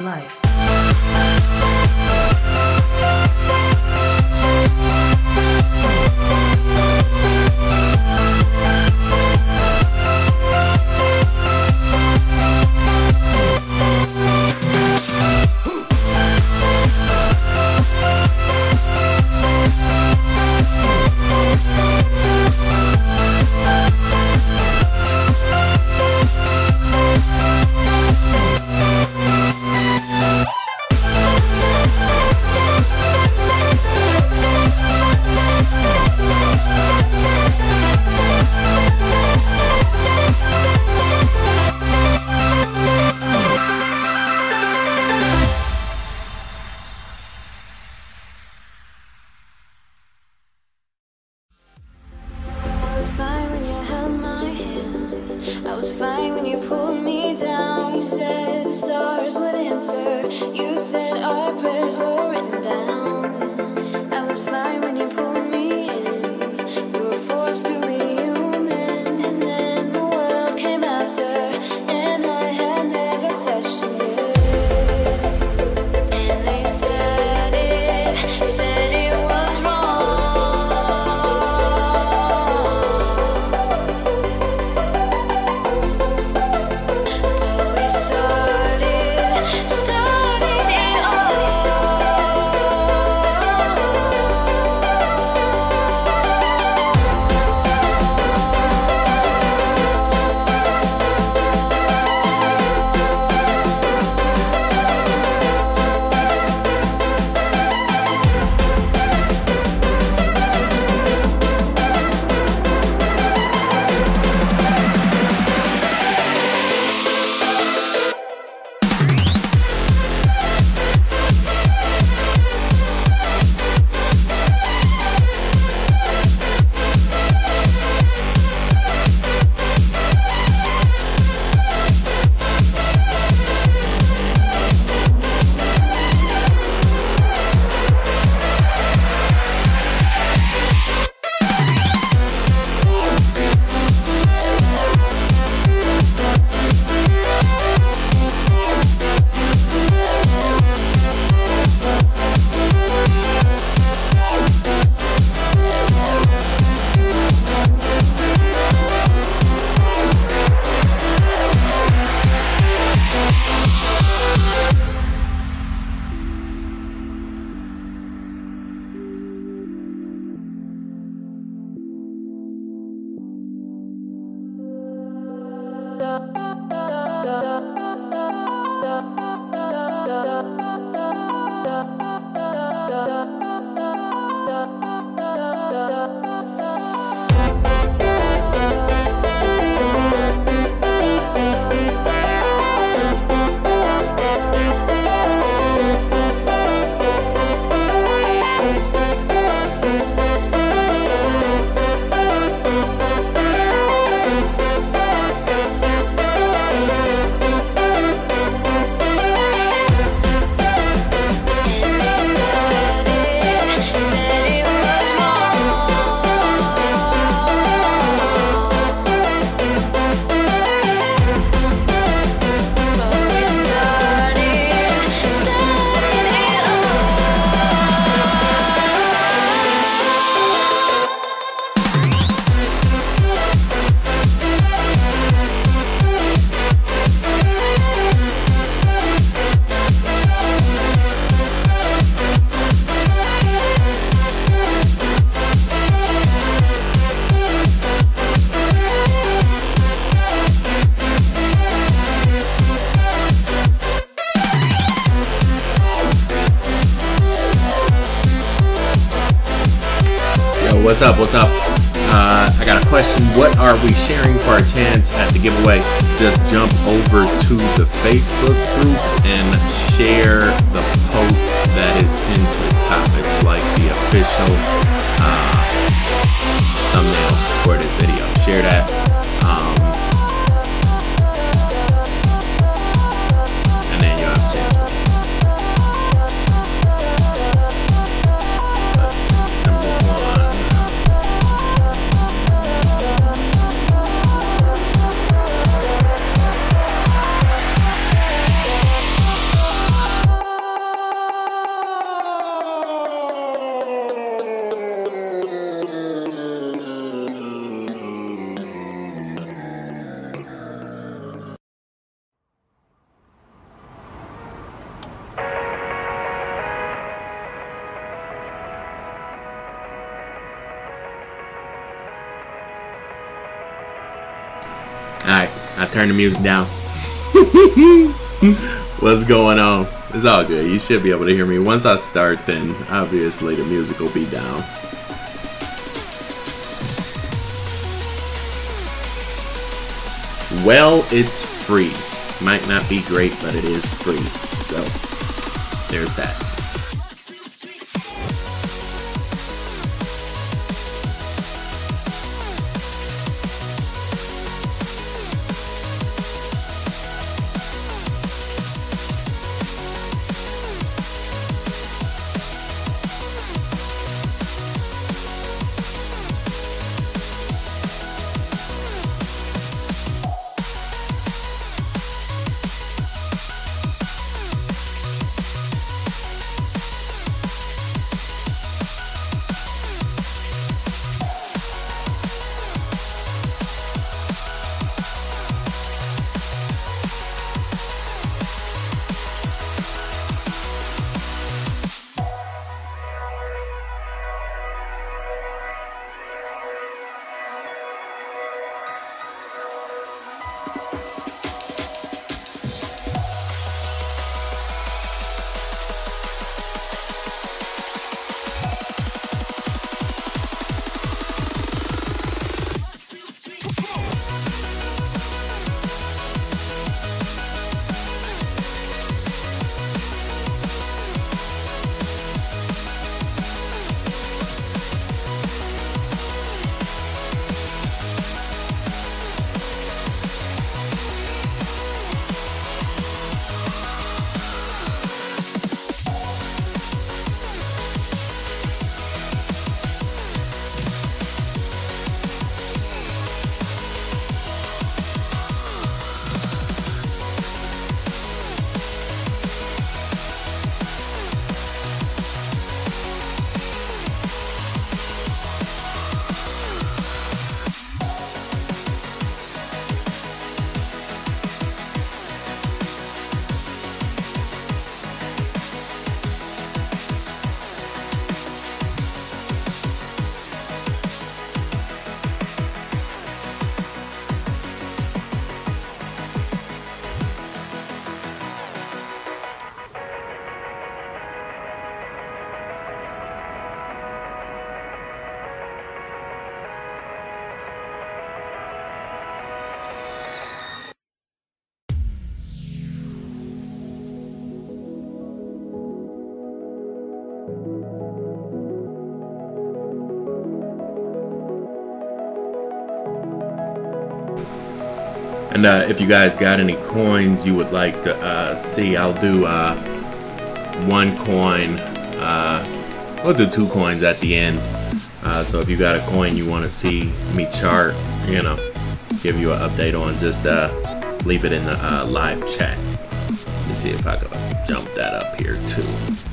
Life. What's up? What's up? Uh, I got a question. What are we sharing for our chance at the giveaway? Just jump over to the Facebook group and share the post that is pinned to the top. It's like the official uh, thumbnail for this video. Share that. Um, turn the music down. What's going on? It's all good. You should be able to hear me. Once I start, then obviously the music will be down. Well, it's free. Might not be great, but it is free. So, there's that. And uh, if you guys got any coins you would like to uh, see, I'll do uh, one coin. Uh, we'll do two coins at the end. Uh, so if you got a coin you want to see me chart, you know, give you an update on, just uh, leave it in the uh, live chat. Let me see if I can jump that up here too.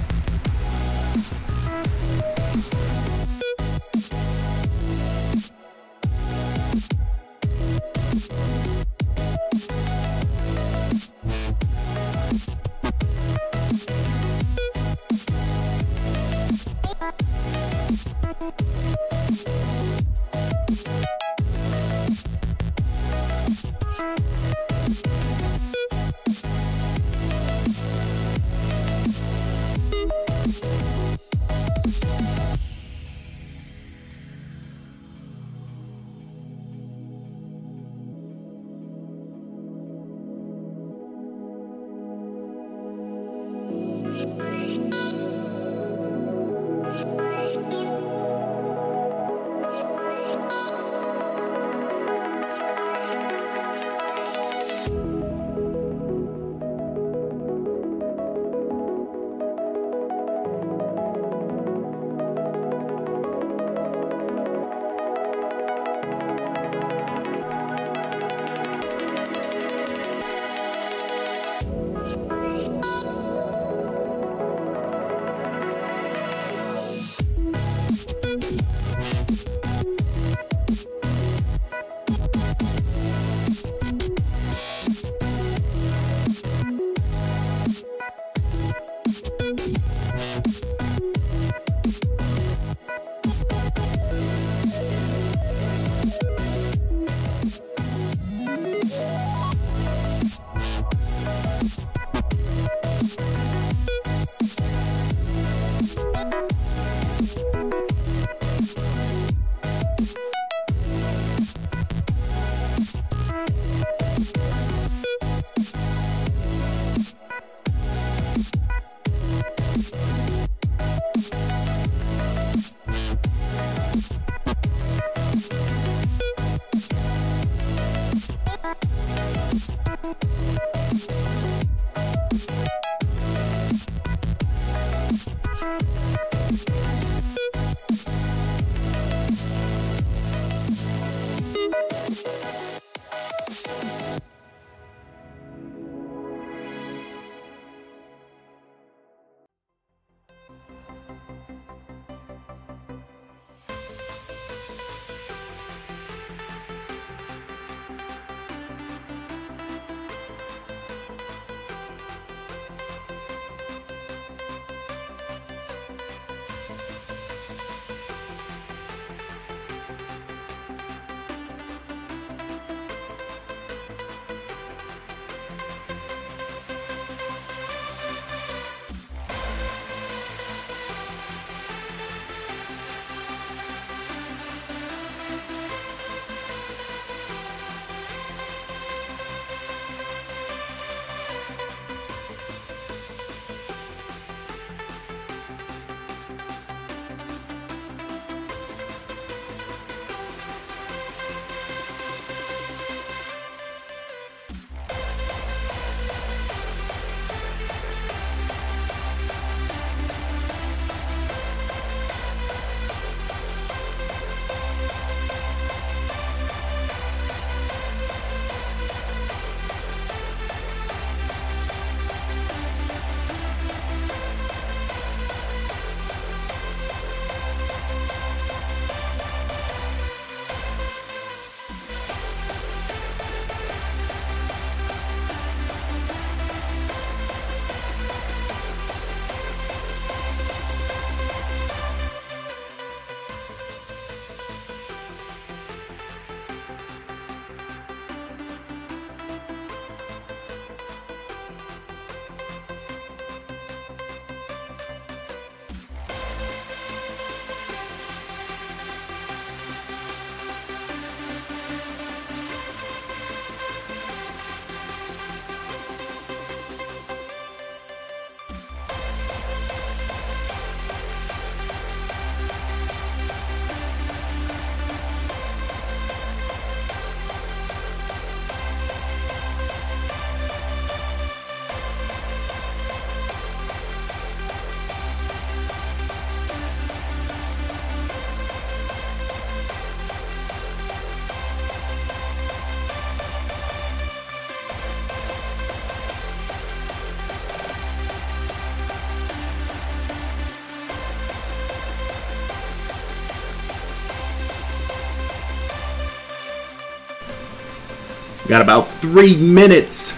Got about three minutes.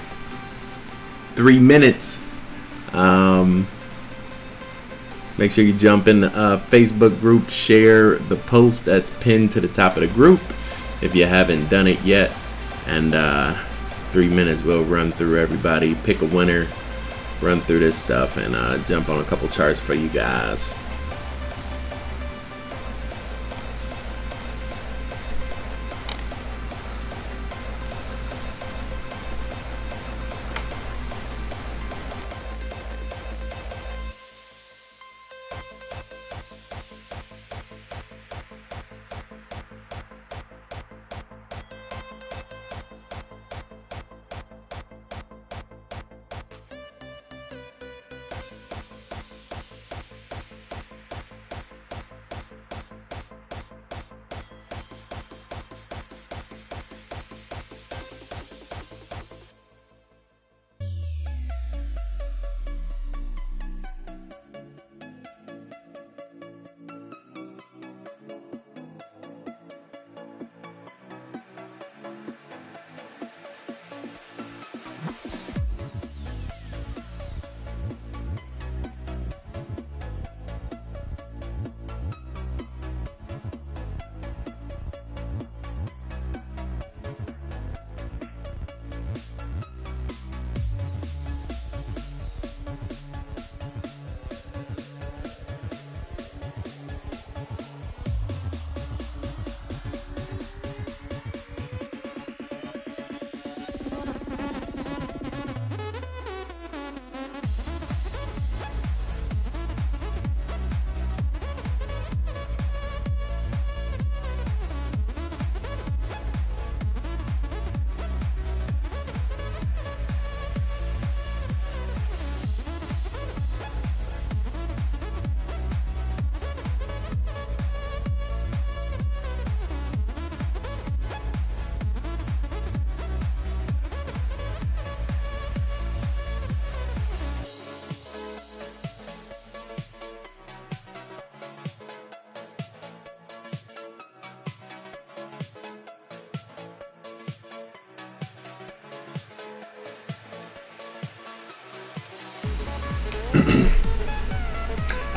Three minutes. Um, make sure you jump in the uh, Facebook group, share the post that's pinned to the top of the group if you haven't done it yet. And uh, three minutes, we'll run through everybody, pick a winner, run through this stuff, and uh, jump on a couple charts for you guys.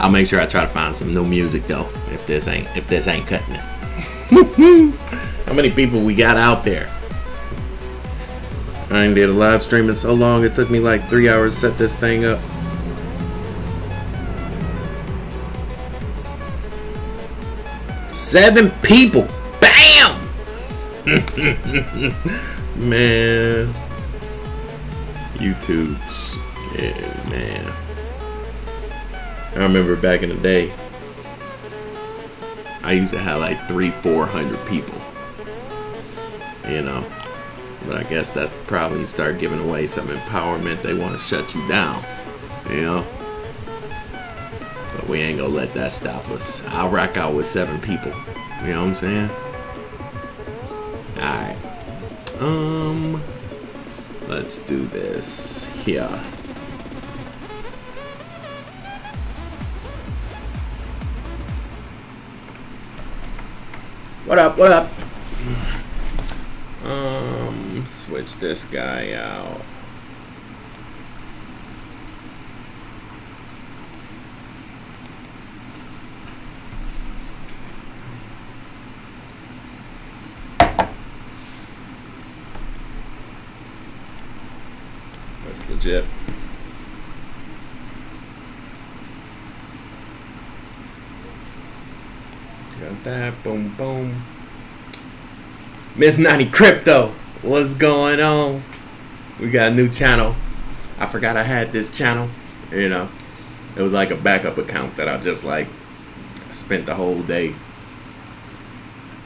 I'll make sure I try to find some new music though. If this ain't if this ain't cutting it. How many people we got out there? I ain't did a live stream in so long. It took me like three hours to set this thing up. Seven people. Bam! man. YouTube. Yeah, man. I remember back in the day, I used to have like three, four hundred people. You know. But I guess that's probably you start giving away some empowerment. They want to shut you down. You know? But we ain't gonna let that stop us. I'll rock out with seven people. You know what I'm saying? Alright. Um let's do this here. What up, what up? Um switch this guy out. That's legit. Got that. Boom, boom. Miss 90 Crypto. What's going on? We got a new channel. I forgot I had this channel. You know, it was like a backup account that I just like spent the whole day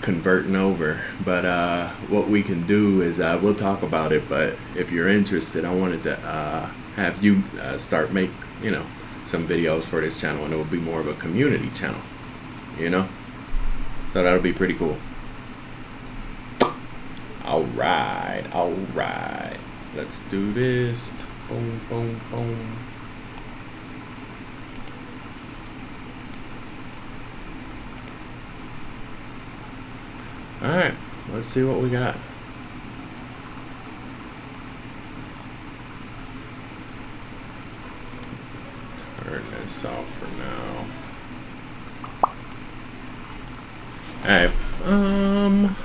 converting over. But uh, what we can do is uh, we'll talk about it. But if you're interested, I wanted to uh, have you uh, start make you know some videos for this channel, and it will be more of a community channel. You know, so that'll be pretty cool. All right, all right. Let's do this. Boom, boom, boom. All right, let's see what we got. Turn this off for now. All right. Um.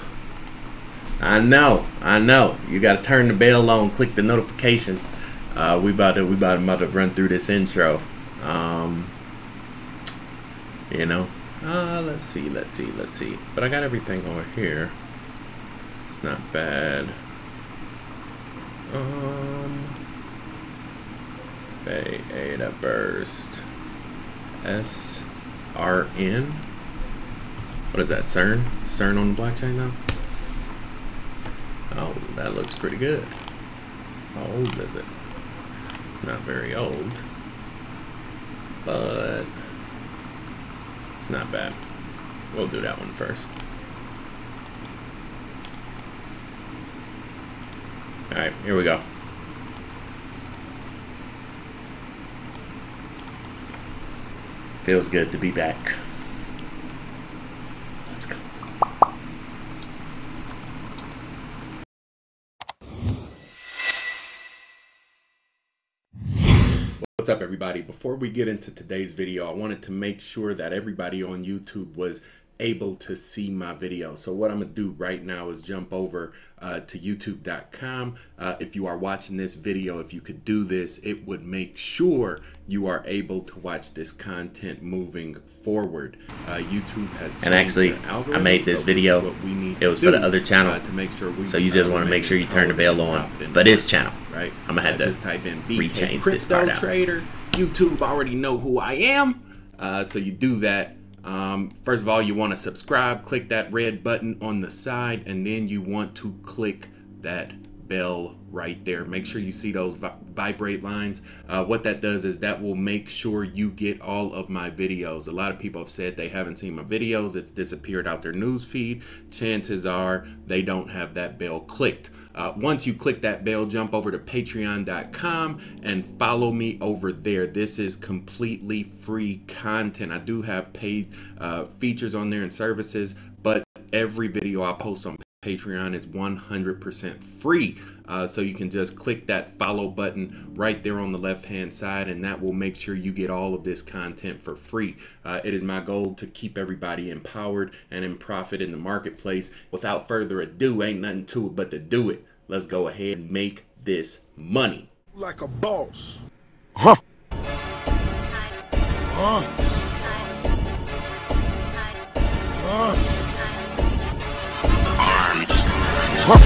I know, I know. You got to turn the bell on, click the notifications. Uh, we about to we about about to run through this intro. Um. You know. Uh, let's see, let's see, let's see. But I got everything over here. It's not bad. Um. Ada Burst. S R N. What is that? CERN? CERN on the blockchain now? Oh, that looks pretty good. How old is it? It's not very old. But it's not bad. We'll do that one first. Alright, here we go. Feels good to be back. What's up everybody? Before we get into today's video, I wanted to make sure that everybody on YouTube was able to see my video. So what I'm gonna do right now is jump over uh, to youtube.com. Uh, if you are watching this video, if you could do this, it would make sure you are able to watch this content moving forward. Uh, YouTube has And actually, I made this so video. This we need It was for the other channel. uh, to make sure we So you just want to make sure you turn the bell on for this channel. right? I'm gonna have to just type in BK rechange Crypto this part out. Trader. YouTube already know who I am, uh, so you do that. Um, first of all, you want to subscribe. Click that red button on the side, and then you want to click that bell right there. Make sure you see those vi- vibrate lines. Uh, what that does is that will make sure you get all of my videos. A lot of people have said they haven't seen my videos. It's disappeared out their news feed. Chances are they don't have that bell clicked. Uh, once you click that bell, jump over to patreon.com and follow me over there. This is completely free content. I do have paid uh, features on there and services, but every video I post on Patreon is 100% free. Uh, so you can just click that follow button right there on the left hand side, and that will make sure you get all of this content for free. Uh, it is my goal to keep everybody empowered and in profit in the marketplace. Without further ado, ain't nothing to it but to do it. Let's go ahead and make this money. like a boss. Live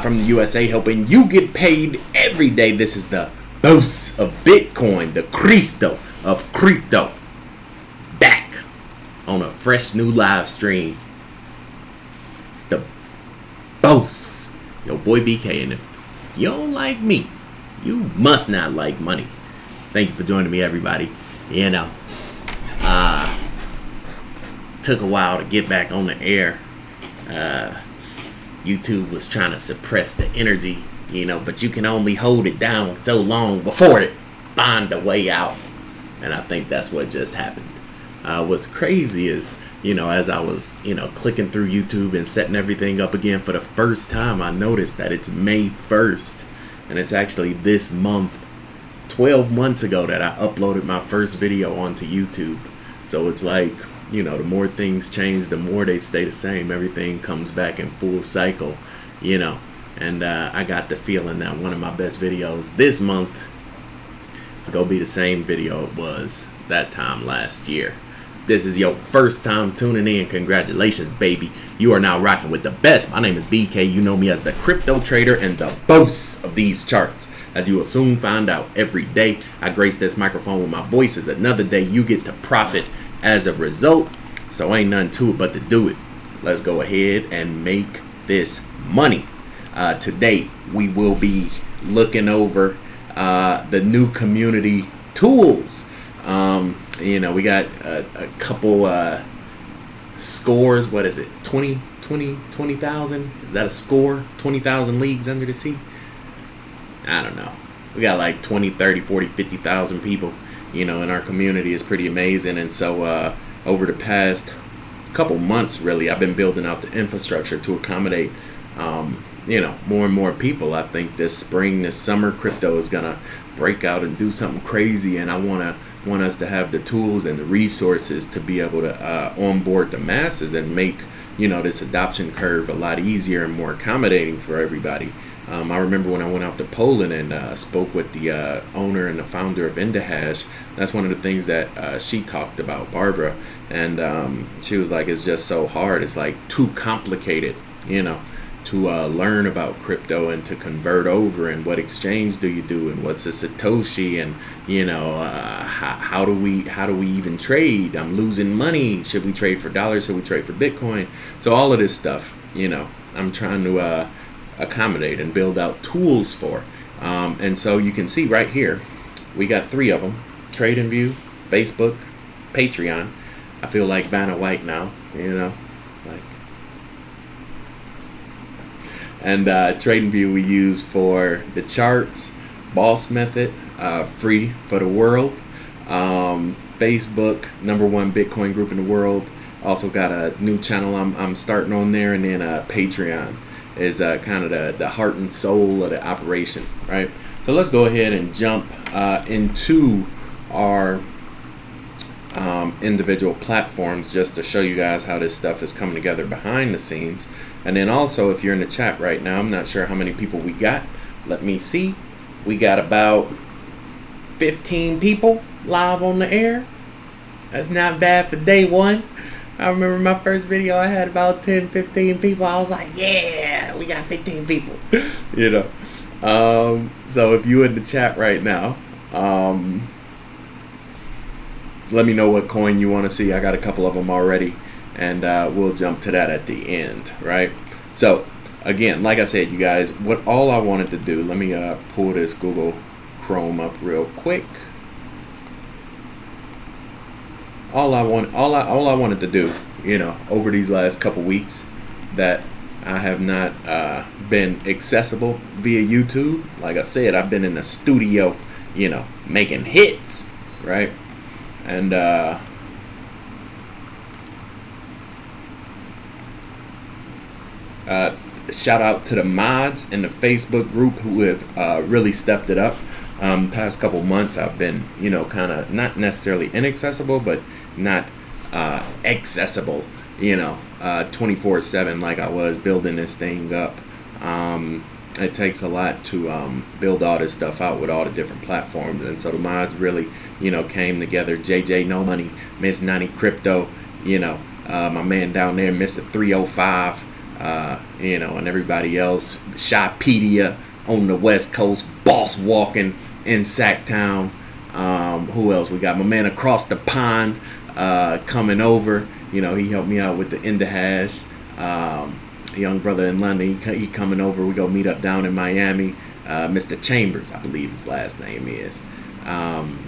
from the USA, helping you get paid every day. This is the boss of Bitcoin, the Cristo of crypto. Back on a fresh new live stream. It's the boss, your boy BK. And if you don't like me, you must not like money. Thank you for joining me, everybody. You know, uh, took a while to get back on the air. Uh, YouTube was trying to suppress the energy, you know, but you can only hold it down so long before it find a way out. And I think that's what just happened. Uh, what's crazy is, you know, as I was, you know, clicking through YouTube and setting everything up again for the first time, I noticed that it's May 1st. And it's actually this month, 12 months ago, that I uploaded my first video onto YouTube. So it's like, you know, the more things change, the more they stay the same. Everything comes back in full cycle, you know. And uh, I got the feeling that one of my best videos this month is going to be the same video it was that time last year. This is your first time tuning in. Congratulations, baby. You are now rocking with the best. My name is BK. You know me as the crypto trader and the boss of these charts. As you will soon find out every day, I grace this microphone with my voice. Is another day you get to profit as a result. So ain't nothing to it but to do it. Let's go ahead and make this money. Uh, today we will be looking over uh, the new community tools. Um, you know, we got a, a couple uh, scores. What is it? 20, 20, 20,000? Is that a score? 20,000 leagues under the sea? I don't know. We got like 20, 30, 40, 50,000 people, you know, in our community is pretty amazing. And so uh, over the past couple months, really, I've been building out the infrastructure to accommodate, um, you know, more and more people. I think this spring, this summer, crypto is going to break out and do something crazy. And I want to want us to have the tools and the resources to be able to uh, onboard the masses and make you know this adoption curve a lot easier and more accommodating for everybody. Um, I remember when I went out to Poland and uh, spoke with the uh, owner and the founder of Indahash. That's one of the things that uh, she talked about, Barbara, and um, she was like, "It's just so hard. It's like too complicated, you know." To uh, learn about crypto and to convert over and what exchange do you do and what's a satoshi and you know uh, how, how do we how do we even trade? I'm losing money. Should we trade for dollars? Should we trade for bitcoin? So all of this stuff you know i'm trying to uh, accommodate and build out tools for. Um, and so you can see right here we got three of them TradingView facebook patreon. I feel like vanna white now you know like and uh, TradingView we use for the charts, Boss Method, uh, free for the world. Um, Facebook, number one Bitcoin group in the world. Also got a new channel I'm, I'm starting on there, and then uh, Patreon is uh, kind of the, the heart and soul of the operation, right? So let's go ahead and jump uh, into our um, individual platforms just to show you guys how this stuff is coming together behind the scenes. And then also, if you're in the chat right now, I'm not sure how many people we got. Let me see. We got about 15 people live on the air. That's not bad for day one. I remember my first video, I had about 10, 15 people. I was like, yeah, we got 15 people. you know. Um, so if you in the chat right now, um, let me know what coin you want to see. I got a couple of them already, and uh, we'll jump to that at the end, right? So, again, like I said, you guys, what all I wanted to do, let me uh, pull this Google Chrome up real quick. All I want, all I, all I wanted to do, you know, over these last couple weeks, that I have not uh, been accessible via YouTube. Like I said, I've been in the studio, you know, making hits, right? And uh, uh, shout out to the mods in the Facebook group who have uh, really stepped it up. Um, past couple months, I've been, you know, kind of not necessarily inaccessible, but not uh, accessible, you know, 24 7 like I was building this thing up. Um, it takes a lot to um, build all this stuff out with all the different platforms. And so the mods really, you know, came together. JJ No Money, Miss 90 Crypto, you know, uh, my man down there, Mr. 305, uh, you know, and everybody else. Shoppedia on the West Coast, Boss Walking in Sacktown. Um, who else? We got my man across the pond uh, coming over. You know, he helped me out with the Indahash. Um, young brother in London, he, he, coming over. We go meet up down in Miami. Uh, Mr. Chambers, I believe his last name is. Um,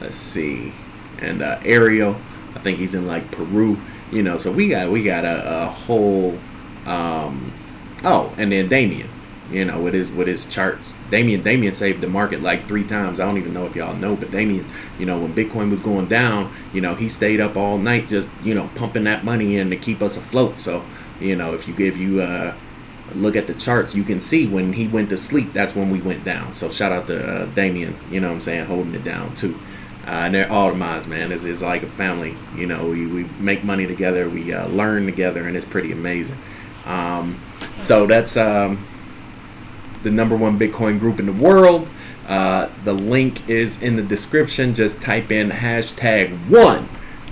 let's see, and uh, Ariel, I think he's in like Peru. You know, so we got we got a, a whole. Um, oh, and then Damien you know, with his with his charts. Damien Damien saved the market like three times. I don't even know if y'all know, but Damien, you know, when Bitcoin was going down, you know, he stayed up all night just you know pumping that money in to keep us afloat. So you know, if you give you uh, look at the charts, you can see when he went to sleep, that's when we went down. So shout out to uh, Damien, you know what I'm saying, holding it down too. Uh, and they're all minds, man. It's, it's like a family. You know, we, we make money together, we uh, learn together, and it's pretty amazing. Um, so that's um, the number one Bitcoin group in the world. Uh, the link is in the description. Just type in hashtag one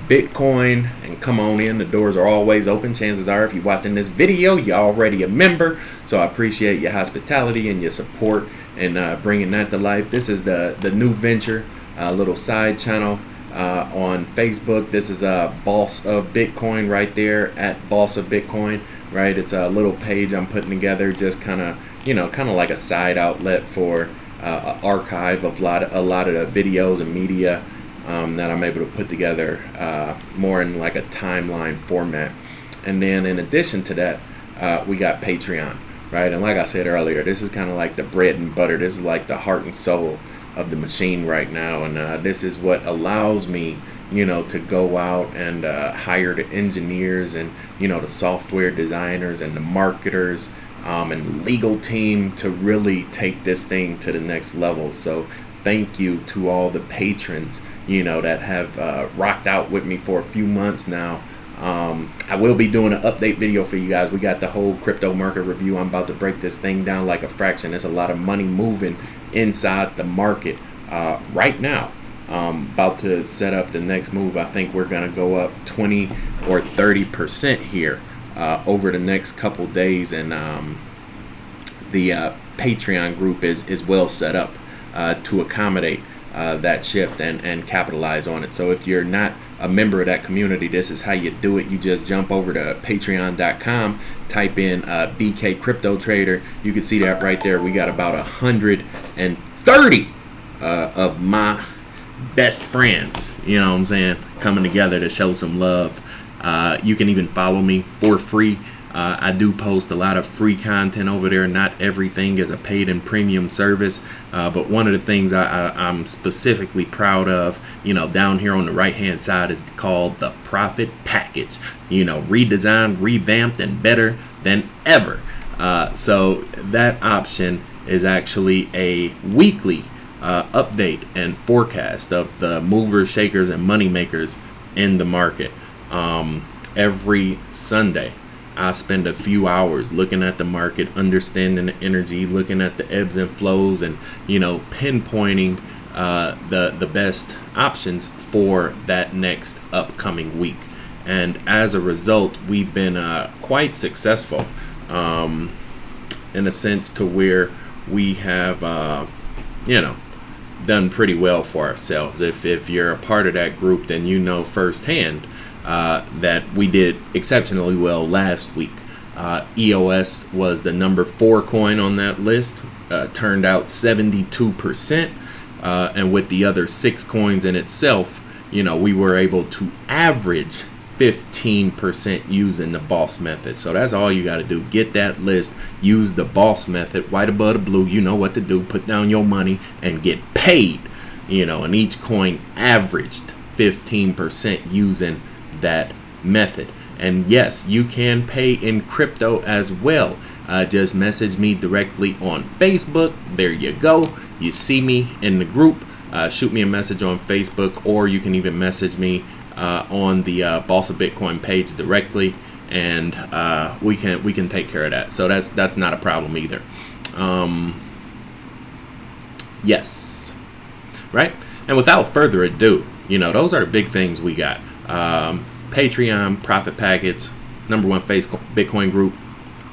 Bitcoin and come on in. The doors are always open. Chances are, if you're watching this video, you're already a member. So I appreciate your hospitality and your support and uh, bringing that to life. This is the the new venture, a little side channel uh, on Facebook. This is a Boss of Bitcoin right there at Boss of Bitcoin. Right, it's a little page I'm putting together, just kind of you know, kind of like a side outlet for uh, archive of a lot of, a lot of the videos and media um, that I'm able to put together uh, more in like a timeline format. And then in addition to that, uh, we got Patreon, right? And like I said earlier, this is kind of like the bread and butter. This is like the heart and soul of the machine right now, and uh, this is what allows me you know, to go out and uh, hire the engineers and, you know, the software designers and the marketers um, and legal team to really take this thing to the next level. So thank you to all the patrons, you know, that have uh, rocked out with me for a few months now. Um, I will be doing an update video for you guys. We got the whole crypto market review. I'm about to break this thing down like a fraction. There's a lot of money moving inside the market uh, right now. Um, about to set up the next move. I think we're going to go up 20 or 30 percent here uh, over the next couple days, and um, the uh, Patreon group is is well set up uh, to accommodate uh, that shift and and capitalize on it. So if you're not a member of that community, this is how you do it. You just jump over to Patreon.com, type in uh, BK Crypto Trader. You can see that right there. We got about a hundred and thirty uh, of my best friends. You know what I'm saying? Coming together to show some love uh, you can even follow me for free. Uh, I do post a lot of free content over there. Not everything is a paid and premium service, uh, but one of the things I, am specifically proud of, you know, down here on the right hand side is called the Profit Package. You know, redesigned, revamped, and better than ever. Uh, so that option is actually a weekly uh, update and forecast of the movers, shakers, and money makers in the market um, every Sunday. I spend a few hours looking at the market, understanding the energy, looking at the ebbs and flows, and you know, pinpointing uh, the the best options for that next upcoming week. And as a result, we've been uh, quite successful um, in a sense to where we have, uh, you know, done pretty well for ourselves. If if you're a part of that group, then you know firsthand uh, that we did exceptionally well last week. Uh, EOS was the number four coin on that list, uh, turned out 72%. Uh, and with the other six coins in itself, you know, we were able to average 15% using the boss method. So that's all you got to do. Get that list, use the boss method, white above the blue. You know what to do. Put down your money and get paid. You know, and each coin averaged 15% using that method. And yes, you can pay in crypto as well. Uh, just message me directly on Facebook. There you go. You see me in the group. Uh, shoot me a message on Facebook, or you can even message me uh, on the uh, Boss of Bitcoin page directly, and uh, we can we can take care of that. So that's that's not a problem either. Um, yes, right. And without further ado, you know those are the big things we got. Um, Patreon, profit packets, number one face Bitcoin group,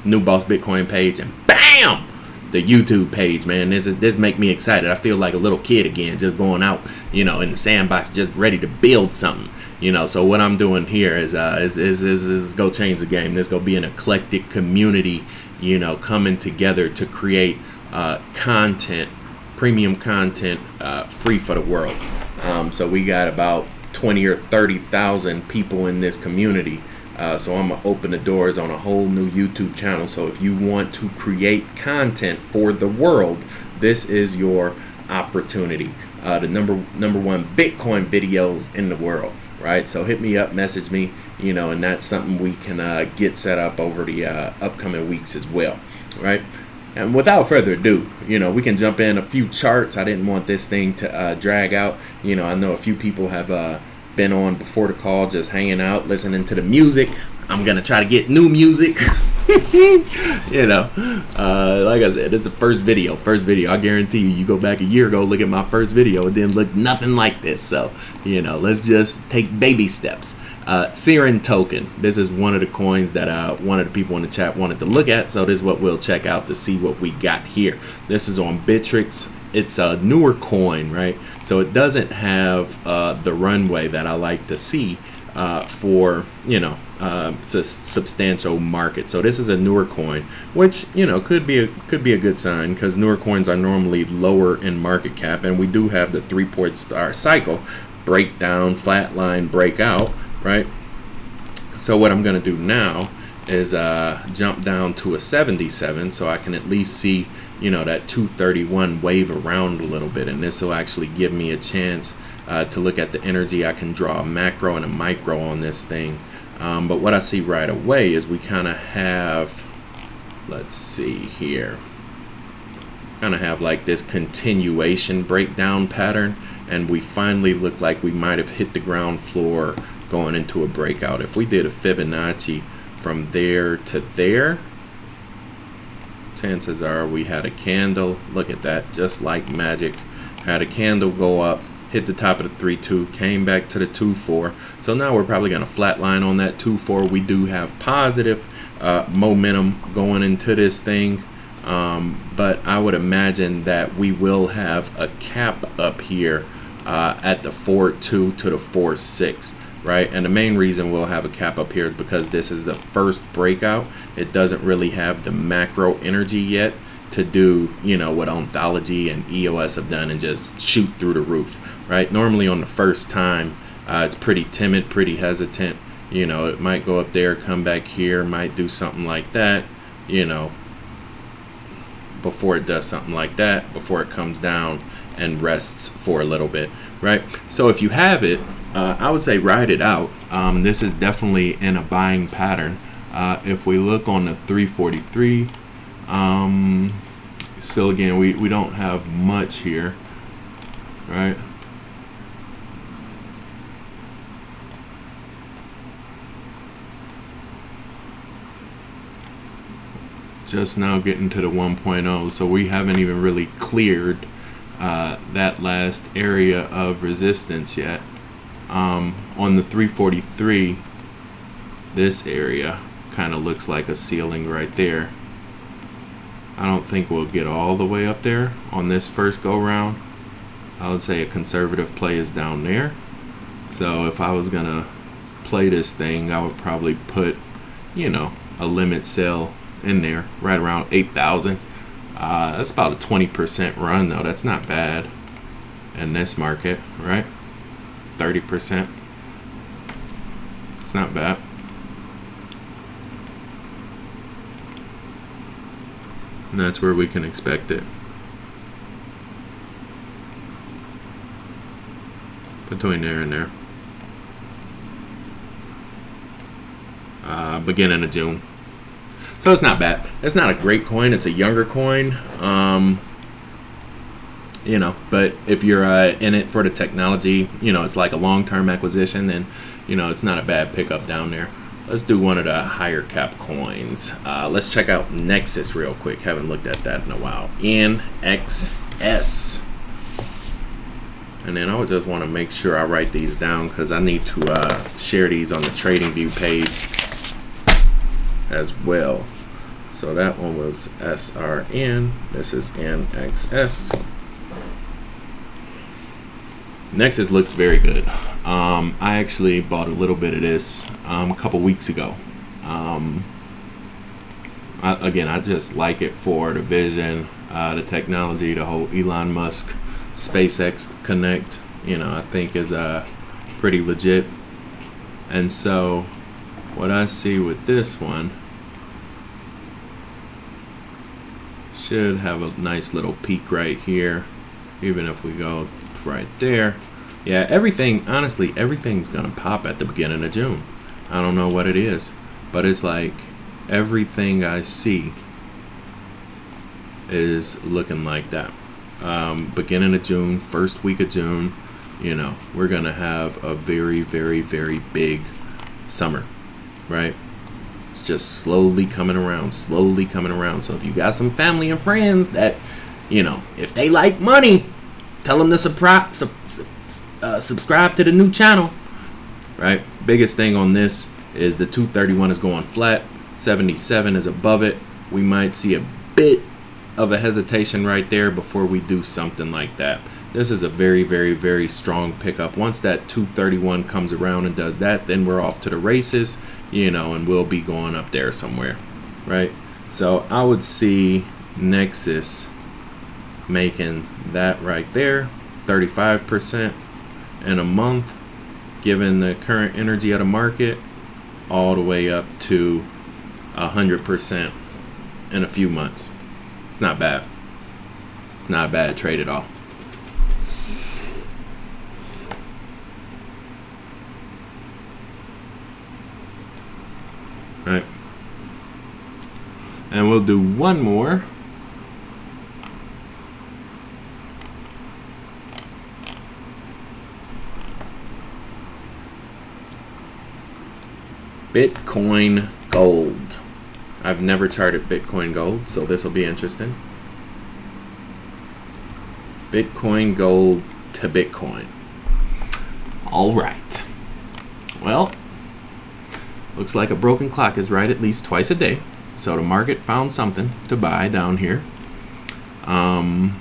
new Boss Bitcoin page, and bam, the YouTube page. Man, this is this make me excited. I feel like a little kid again, just going out, you know, in the sandbox, just ready to build something. You know, so what I'm doing here is uh, is, is, is, is go change the game. This go be an eclectic community, you know, coming together to create uh, content, premium content, uh, free for the world. Um, so we got about 20 or 30,000 people in this community. Uh, so I'm gonna open the doors on a whole new YouTube channel. So if you want to create content for the world, this is your opportunity. Uh, the number number one Bitcoin videos in the world, right? So hit me up, message me, you know, and that's something we can uh, get set up over the uh, upcoming weeks as well, right? And without further ado, you know, we can jump in a few charts. I didn't want this thing to uh, drag out. You know, I know a few people have uh, been on before the call, just hanging out, listening to the music. I'm gonna try to get new music. you know, uh, like I said, is the first video. First video. I guarantee you, you go back a year ago, look at my first video, it didn't look nothing like this. So, you know, let's just take baby steps. Uh, Sirin token. This is one of the coins that uh, one of the people in the chat wanted to look at. So this is what we'll check out to see what we got here. This is on Bittrex. It's a newer coin, right? So it doesn't have uh, the runway that I like to see uh, for, you know, uh, substantial market. So this is a newer coin, which you know could be a could be a good sign because newer coins are normally lower in market cap, and we do have the three point star cycle, breakdown, flatline, breakout right? So what I'm going to do now is uh, jump down to a 77 so I can at least see, you know, that 231 wave around a little bit. And this will actually give me a chance uh, to look at the energy. I can draw a macro and a micro on this thing. Um, but what I see right away is we kind of have, let's see here, kind of have like this continuation breakdown pattern. And we finally look like we might have hit the ground floor going into a breakout. If we did a Fibonacci from there to there, chances are we had a candle. Look at that, just like magic. Had a candle go up, hit the top of the 3-2, came back to the 2-4. So now we're probably going to flatline on that 2-4. We do have positive uh, momentum going into this thing. Um, but I would imagine that we will have a cap up here uh, at the 4-2 to the 4-6 right? And the main reason we'll have a cap up here is because this is the first breakout. It doesn't really have the macro energy yet to do, you know, what Ontology and EOS have done and just shoot through the roof, right? Normally on the first time, uh, it's pretty timid, pretty hesitant. You know, it might go up there, come back here, might do something like that, you know, before it does something like that, before it comes down and rests for a little bit, right? So if you have it, uh, I would say ride it out. Um, this is definitely in a buying pattern. Uh, if we look on the 343, um, still again, we, we don't have much here, right? Just now getting to the 1.0, so we haven't even really cleared uh, that last area of resistance yet um, on the 343 this area kind of looks like a ceiling right there. I don't think we'll get all the way up there on this first go round. I would say a conservative play is down there. So if I was gonna play this thing I would probably put you know a limit sell in there right around 8,000 uh, that's about a 20% run though. That's not bad in this market right 30%. It's not bad. And that's where we can expect it. Between there and there. Uh, beginning of June. So it's not bad. It's not a great coin. It's a younger coin. Um, you know, but if you're uh, in it for the technology, you know, it's like a long-term acquisition, and you know, it's not a bad pickup down there. Let's do one of the higher cap coins. Uh, let's check out Nexus real quick. Haven't looked at that in a while. NXS. And then I would just want to make sure I write these down because I need to uh, share these on the trading view page as well. So that one was SRN. This is NXS. Nexus looks very good. Um, I actually bought a little bit of this um, a couple weeks ago. Um, I, again, I just like it for the vision, uh, the technology, the whole Elon Musk, SpaceX Connect. You know, I think is uh, pretty legit. And so, what I see with this one should have a nice little peak right here, even if we go right there. Yeah, everything, honestly, everything's gonna pop at the beginning of June. I don't know what it is, but it's like everything I see is looking like that. Um, beginning of June, first week of June, you know, we're gonna have a very, very, very big summer, right? It's just slowly coming around, slowly coming around. So if you got some family and friends that, you know, if they like money, tell them to subscribe, sub, uh, subscribe to the new channel. Right. Biggest thing on this is the 231 is going flat. 77 is above it. We might see a bit of a hesitation right there before we do something like that. This is a very, very, very strong pickup. Once that 231 comes around and does that, then we're off to the races, you know, and we'll be going up there somewhere, right? So I would see Nexus making that right there, 35% in a month, given the current energy of the market, all the way up to 100% in a few months. It's not bad. It's not a bad trade at all. Right. And we'll do one more. Bitcoin Gold. I've never charted Bitcoin Gold, so this will be interesting. Bitcoin Gold to Bitcoin. All right. Well, looks like a broken clock is right at least twice a day. So the market found something to buy down here. Um,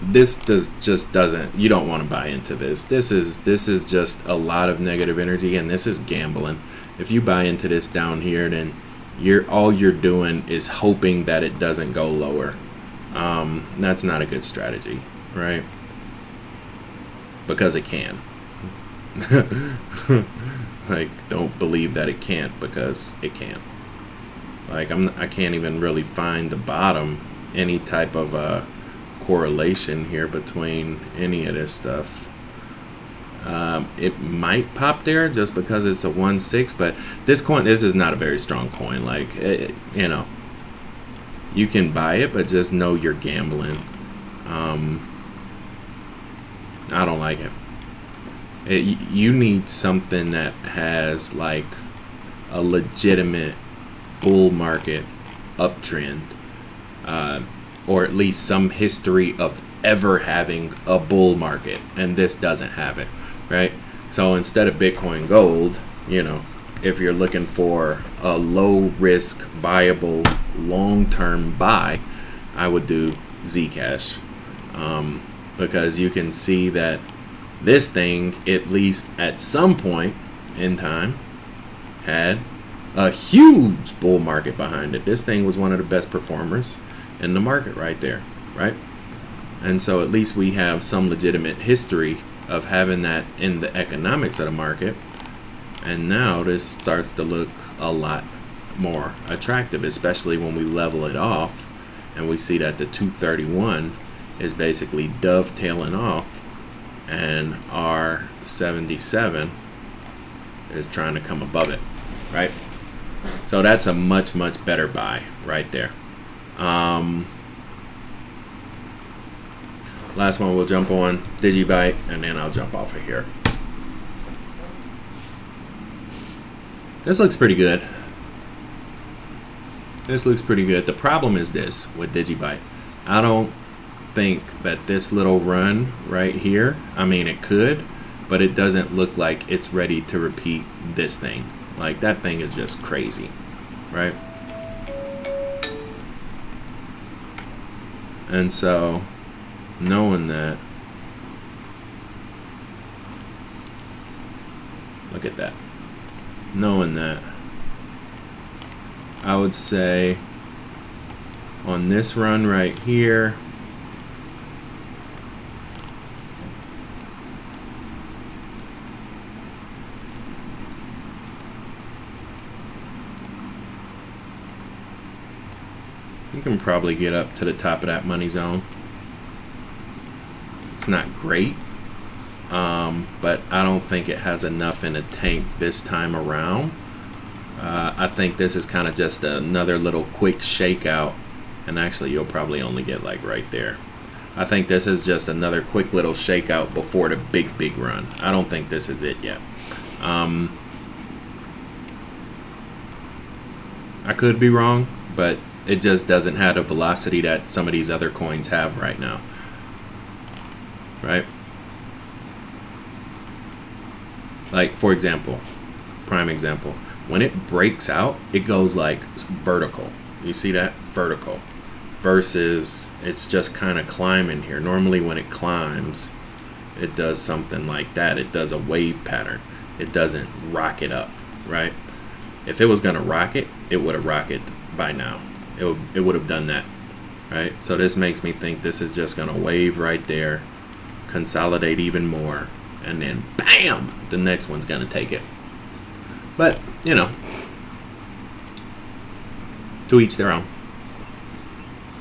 this does just doesn't. You don't want to buy into this. This is this is just a lot of negative energy, and this is gambling if you buy into this down here, then you're all you're doing is hoping that it doesn't go lower. Um, that's not a good strategy, right? Because it can. like, don't believe that it can't because it can. Like, I'm I can't even really find the bottom any type of uh, correlation here between any of this stuff. Um, it might pop there just because it's a 1-6, but this coin, this is not a very strong coin. Like, it, you know, you can buy it, but just know you're gambling. Um, I don't like it. it. You need something that has, like, a legitimate bull market uptrend. Uh, or at least some history of ever having a bull market. And this doesn't have it right? So instead of Bitcoin Gold, you know, if you're looking for a low risk, viable, long term buy, I would do Zcash um, because you can see that this thing, at least at some point in time, had a huge bull market behind it. This thing was one of the best performers in the market right there, right? And so at least we have some legitimate history of having that in the economics of the market. And now this starts to look a lot more attractive, especially when we level it off and we see that the 231 is basically dovetailing off and our 77 is trying to come above it, right? So that's a much, much better buy right there. Um, last one we'll jump on, Digibyte, and then I'll jump off of here. This looks pretty good. This looks pretty good. The problem is this with Digibyte. I don't think that this little run right here, I mean it could, but it doesn't look like it's ready to repeat this thing. Like that thing is just crazy, right? And so, knowing that, look at that. Knowing that, I would say on this run right here, You can probably get up to the top of that money zone. It's not great, um, but I don't think it has enough in a tank this time around. Uh, I think this is kind of just another little quick shakeout, and actually you'll probably only get like right there. I think this is just another quick little shakeout before the big, big run. I don't think this is it yet. Um, I could be wrong, but it just doesn't have the velocity that some of these other coins have right now. Right? Like, for example, prime example, when it breaks out, it goes like vertical. You see that? Vertical. Versus it's just kind of climbing here. Normally, when it climbs, it does something like that. It does a wave pattern. It doesn't rocket up, right? If it was going to rocket, it would have rocketed by now it would, it would have done that, right? So this makes me think this is just going to wave right there, consolidate even more, and then bam, the next one's going to take it. But, you know, to each their own.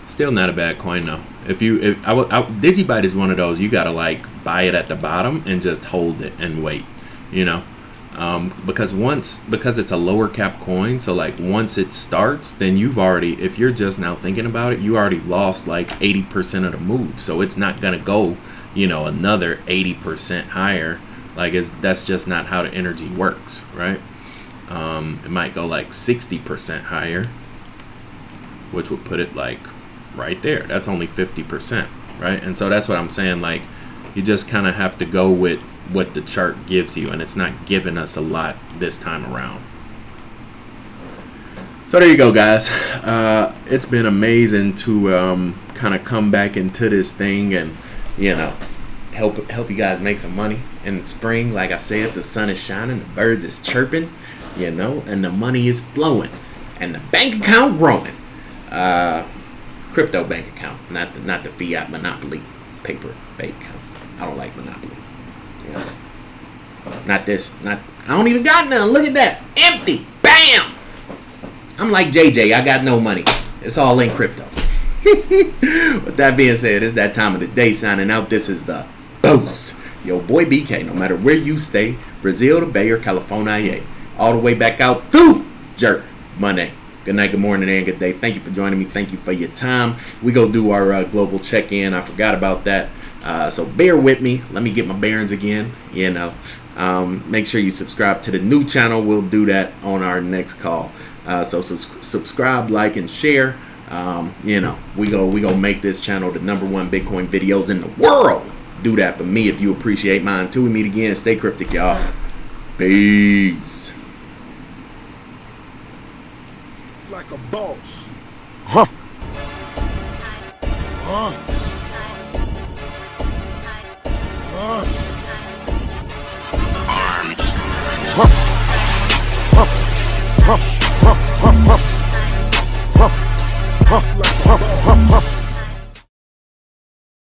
Still not a bad coin though. If you, if I, I, Digibyte is one of those you gotta like buy it at the bottom and just hold it and wait, you know um, because once because it's a lower cap coin so like once it starts then you've already if you're just now thinking about it you already lost like 80% of the move so it's not gonna go you know another 80% higher like it's, that's just not how the energy works right? Um, it might go like 60% higher which would put it like right there. That's only 50% right? And so that's what I'm saying like you just kind of have to go with what the chart gives you and it's not giving us a lot this time around. So there you go guys. Uh, it's been amazing to um, kind of come back into this thing and you know help help you guys make some money in the spring like I said the sun is shining the birds is chirping you know and the money is flowing and the bank account growing uh, crypto bank account not the, not the fiat monopoly paper bank account I don't like monopoly You know? not this. Not. I don't even got none. Look at that. Empty. Bam. I'm like JJ. I got no money. It's all in crypto. With that being said, it's that time of the day signing out. This is the Boss. Yo, boy BK. No matter where you stay, Brazil to Bay or California, all the way back out through Jerk Monday. Good night, good morning, and good day. Thank you for joining me. Thank you for your time. We go do our uh, global check-in. I forgot about that. Uh, so bear with me. Let me get my bearings again. You know, um, make sure you subscribe to the new channel. We'll do that on our next call. Uh, so subscribe, like, and share. Um, you know, we go we go make this channel the number one Bitcoin videos in the world. Do that for me if you appreciate mine. Until we meet again, stay cryptic, y'all. Peace. Like a boss. Huh. Huh. Huh. Arms. Ha ha ha ha.